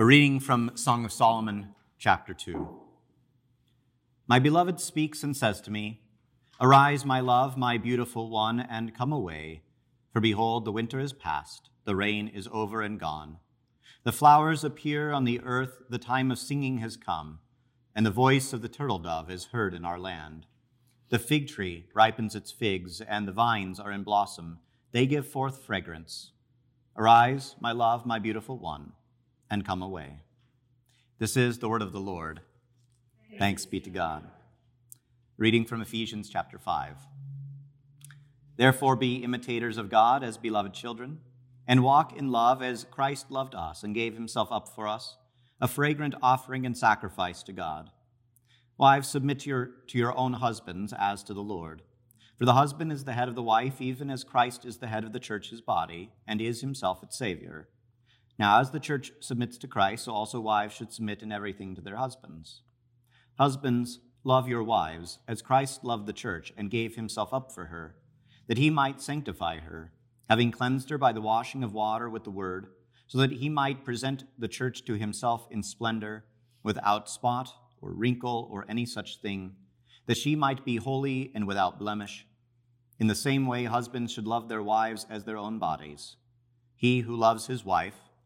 A reading from Song of Solomon, chapter 2. My beloved speaks and says to me, Arise, my love, my beautiful one, and come away. For behold, the winter is past, the rain is over and gone. The flowers appear on the earth, the time of singing has come, and the voice of the turtle dove is heard in our land. The fig tree ripens its figs, and the vines are in blossom. They give forth fragrance. Arise, my love, my beautiful one and come away. This is the word of the Lord. Thanks be to God. Reading from Ephesians chapter 5. Therefore, be imitators of God as beloved children, and walk in love as Christ loved us and gave himself up for us, a fragrant offering and sacrifice to God. Wives, submit to your, to your own husbands as to the Lord. For the husband is the head of the wife, even as Christ is the head of the church, his body, and is himself its Savior. Now, as the church submits to Christ, so also wives should submit in everything to their husbands. Husbands, love your wives, as Christ loved the church and gave himself up for her, that he might sanctify her, having cleansed her by the washing of water with the word, so that he might present the church to himself in splendor, without spot or wrinkle or any such thing, that she might be holy and without blemish. In the same way, husbands should love their wives as their own bodies. He who loves his wife,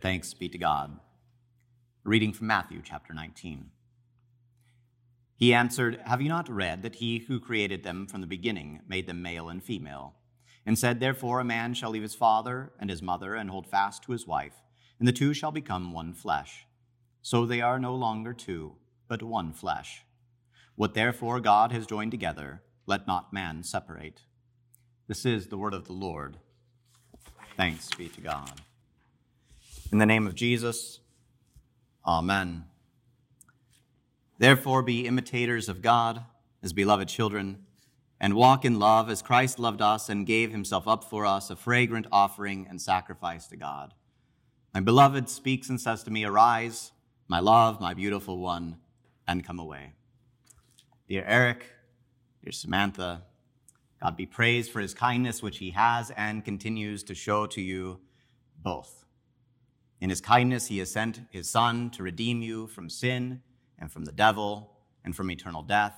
Thanks be to God. reading from Matthew chapter 19. He answered, Have you not read that he who created them from the beginning made them male and female? And said, Therefore a man shall leave his father and his mother and hold fast to his wife, and the two shall become one flesh. So they are no longer two, but one flesh. What therefore God has joined together, let not man separate. This is the word of the Lord. Thanks be to God. In the name of Jesus, Amen. Therefore, be imitators of God as beloved children, and walk in love as Christ loved us and gave himself up for us, a fragrant offering and sacrifice to God. My beloved speaks and says to me, Arise, my love, my beautiful one, and come away. Dear Eric, dear Samantha, God be praised for his kindness, which he has and continues to show to you both. In his kindness, he has sent his Son to redeem you from sin and from the devil and from eternal death.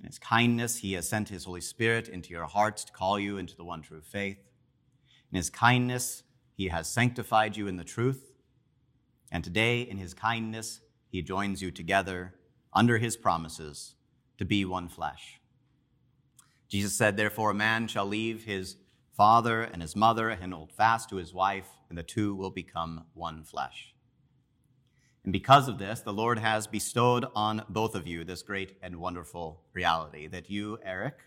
In his kindness, he has sent his Holy Spirit into your hearts to call you into the one true faith. In his kindness, he has sanctified you in the truth. And today, in his kindness, he joins you together under his promises to be one flesh. Jesus said, Therefore, a man shall leave his father and his mother and hold fast to his wife, and the two will become one flesh. And because of this, the Lord has bestowed on both of you this great and wonderful reality that you, Eric,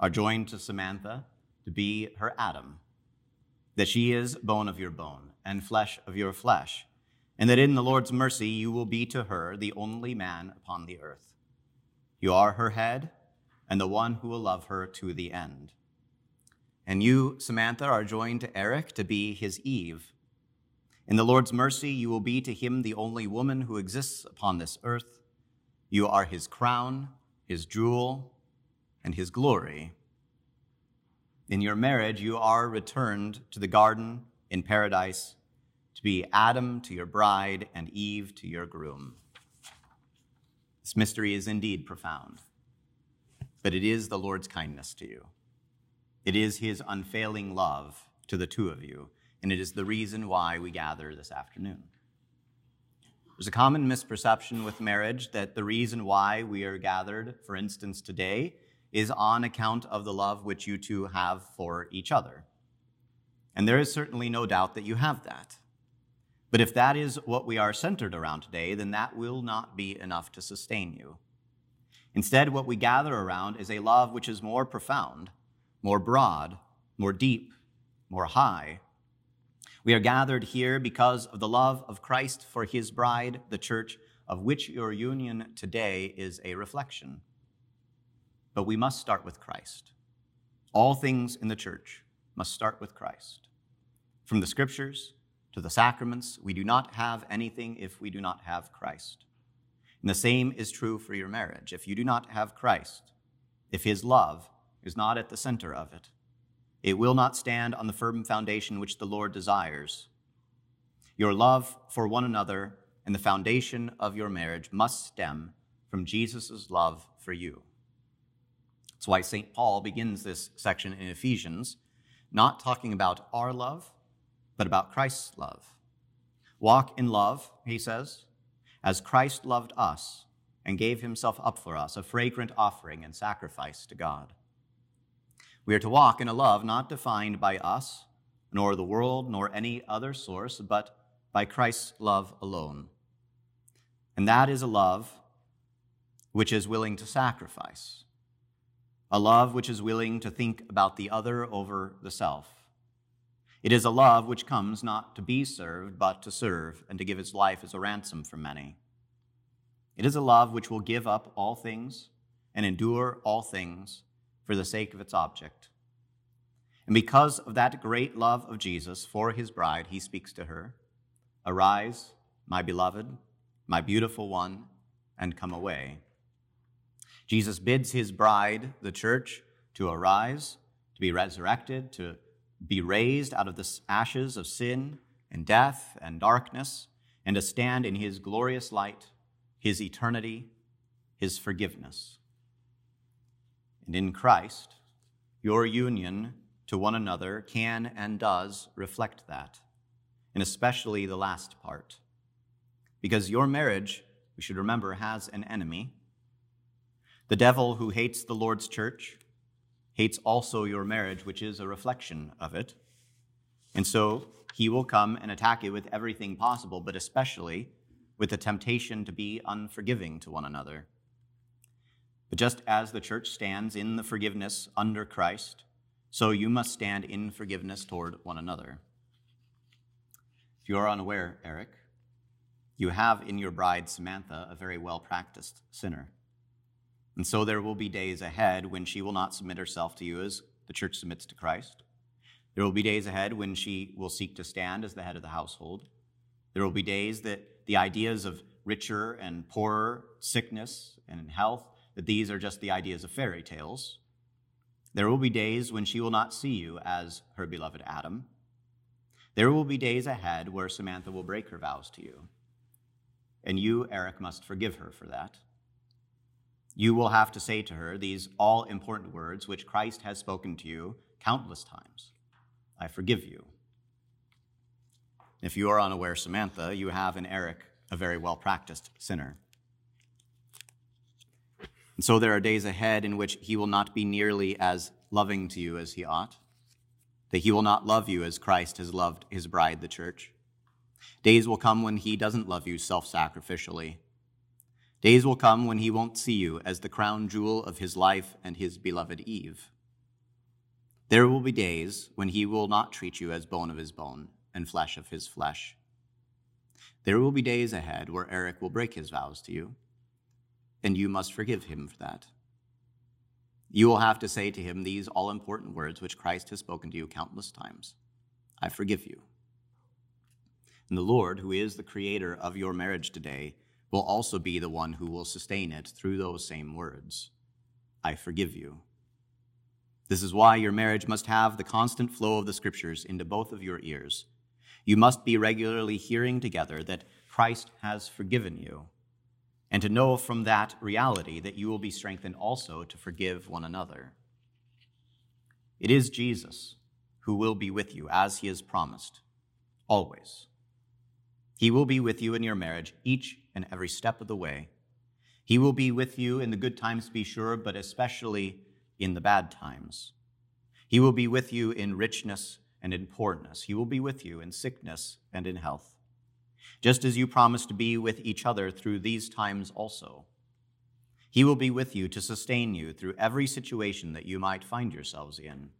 are joined to Samantha to be her Adam, that she is bone of your bone and flesh of your flesh, and that in the Lord's mercy you will be to her the only man upon the earth. You are her head and the one who will love her to the end. And you, Samantha, are joined to Eric to be his Eve. In the Lord's mercy, you will be to him the only woman who exists upon this earth. You are his crown, his jewel, and his glory. In your marriage, you are returned to the garden in paradise to be Adam to your bride and Eve to your groom. This mystery is indeed profound, but it is the Lord's kindness to you. It is his unfailing love to the two of you. and it is the reason why we gather this afternoon. There's a common misperception with marriage that the reason why we are gathered, for instance, today, is on account of the love which you two have for each other. And there is certainly no doubt that you have that. But if that is what we are centered around today, then that will not be enough to sustain you. Instead, what we gather around is a love which is more profound, more broad, more deep, more high. We are gathered here because of the love of Christ for his bride, the church, of which your union today is a reflection. But we must start with Christ. All things in the church must start with Christ. From the scriptures to the sacraments, we do not have anything if we do not have Christ. And the same is true for your marriage. If you do not have Christ, if his love is not at the center of it, it will not stand on the firm foundation which the Lord desires. Your love for one another and the foundation of your marriage must stem from Jesus' love for you. That's why St. Paul begins this section in Ephesians, not talking about our love, but about Christ's love. Walk in love, he says, as Christ loved us and gave himself up for us, a fragrant offering and sacrifice to God. We are to walk in a love not defined by us, nor the world, nor any other source, but by Christ's love alone. And that is a love which is willing to sacrifice, a love which is willing to think about the other over the self. It is a love which comes not to be served, but to serve, and to give its life as a ransom for many. It is a love which will give up all things and endure all things for the sake of its object. And because of that great love of Jesus for his bride, he speaks to her Arise, my beloved, my beautiful one, and come away. Jesus bids his bride, the church, to arise, to be resurrected, to be raised out of the ashes of sin and death and darkness, and to stand in his glorious light, his eternity, his forgiveness. And in Christ, your union to one another can and does reflect that, and especially the last part. Because your marriage, we should remember, has an enemy. The devil who hates the Lord's church hates also your marriage, which is a reflection of it. And so he will come and attack it with everything possible, but especially with the temptation to be unforgiving to one another. But just as the church stands in the forgiveness under Christ, so you must stand in forgiveness toward one another. If you are unaware, Eric, you have in your bride, Samantha, a very well practiced sinner. And so there will be days ahead when she will not submit herself to you as the church submits to Christ. There will be days ahead when she will seek to stand as the head of the household. There will be days that the ideas of richer and poorer, sickness and health, that these are just the ideas of fairy tales. There will be days when she will not see you as her beloved Adam. There will be days ahead where Samantha will break her vows to you. And you, Eric, must forgive her for that. You will have to say to her these all important words which Christ has spoken to you countless times I forgive you. If you are unaware, Samantha, you have in Eric a very well practiced sinner. And so there are days ahead in which he will not be nearly as loving to you as he ought, that he will not love you as Christ has loved his bride, the church. Days will come when he doesn't love you self sacrificially Days will come when he won't see you as the crown jewel of his life and his beloved Eve. There will be days when he will not treat you as bone of his bone and flesh of his flesh. There will be days ahead where Eric will break his vows to you, and you must forgive him for that. You will have to say to him these all important words which Christ has spoken to you countless times I forgive you. And the Lord, who is the creator of your marriage today, will also be the one who will sustain it through those same words I forgive you. This is why your marriage must have the constant flow of the scriptures into both of your ears. You must be regularly hearing together that Christ has forgiven you, and to know from that reality that you will be strengthened also to forgive one another. It is Jesus who will be with you as he has promised always. He will be with you in your marriage each and every step of the way. He will be with you in the good times, be sure, but especially in the bad times. He will be with you in richness and in poorness. He will be with you in sickness and in health, just as you promised to be with each other through these times also. He will be with you to sustain you through every situation that you might find yourselves in.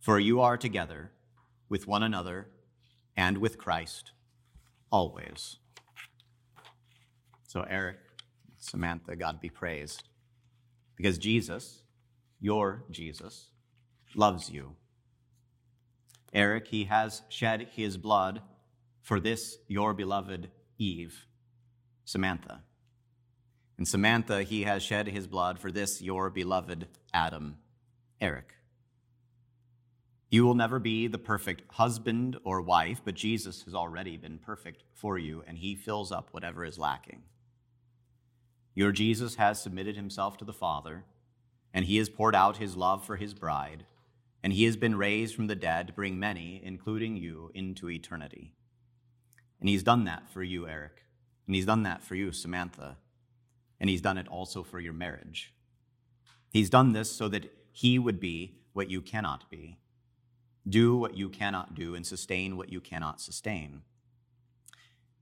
For you are together with one another and with Christ always. So, Eric, Samantha, God be praised. Because Jesus, your Jesus, loves you. Eric, he has shed his blood for this, your beloved Eve, Samantha. And Samantha, he has shed his blood for this, your beloved Adam, Eric. You will never be the perfect husband or wife, but Jesus has already been perfect for you, and he fills up whatever is lacking. Your Jesus has submitted himself to the Father, and he has poured out his love for his bride, and he has been raised from the dead to bring many, including you, into eternity. And he's done that for you, Eric, and he's done that for you, Samantha, and he's done it also for your marriage. He's done this so that he would be what you cannot be do what you cannot do, and sustain what you cannot sustain.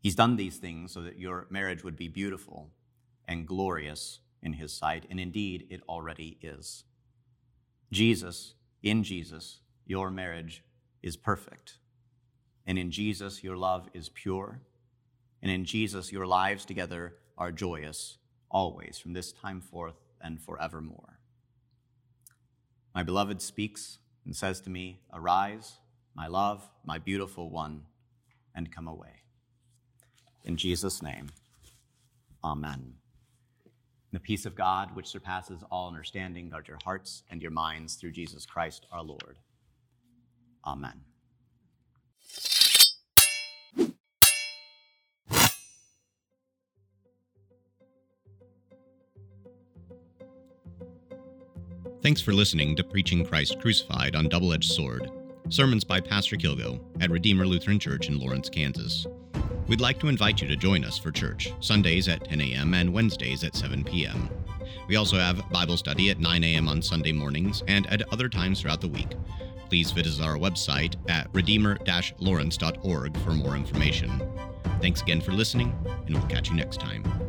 He's done these things so that your marriage would be beautiful and glorious in His sight, and indeed it already is. Jesus, in Jesus, your marriage is perfect. And in Jesus, your love is pure. And in Jesus, your lives together are joyous, always, from this time forth and forevermore. My beloved speaks and says to me, Arise, my love, my beautiful one, and come away. In Jesus' name, Amen. The peace of God, which surpasses all understanding, guard your hearts and your minds through Jesus Christ our Lord. Amen. Thanks for listening to Preaching Christ Crucified on Double Edged Sword, sermons by Pastor Kilgo at Redeemer Lutheran Church in Lawrence, Kansas. We'd like to invite you to join us for church, Sundays at 10 a.m. and Wednesdays at 7 p.m. We also have Bible study at 9 a.m. on Sunday mornings and at other times throughout the week. Please visit our website at redeemer lawrence.org for more information. Thanks again for listening, and we'll catch you next time.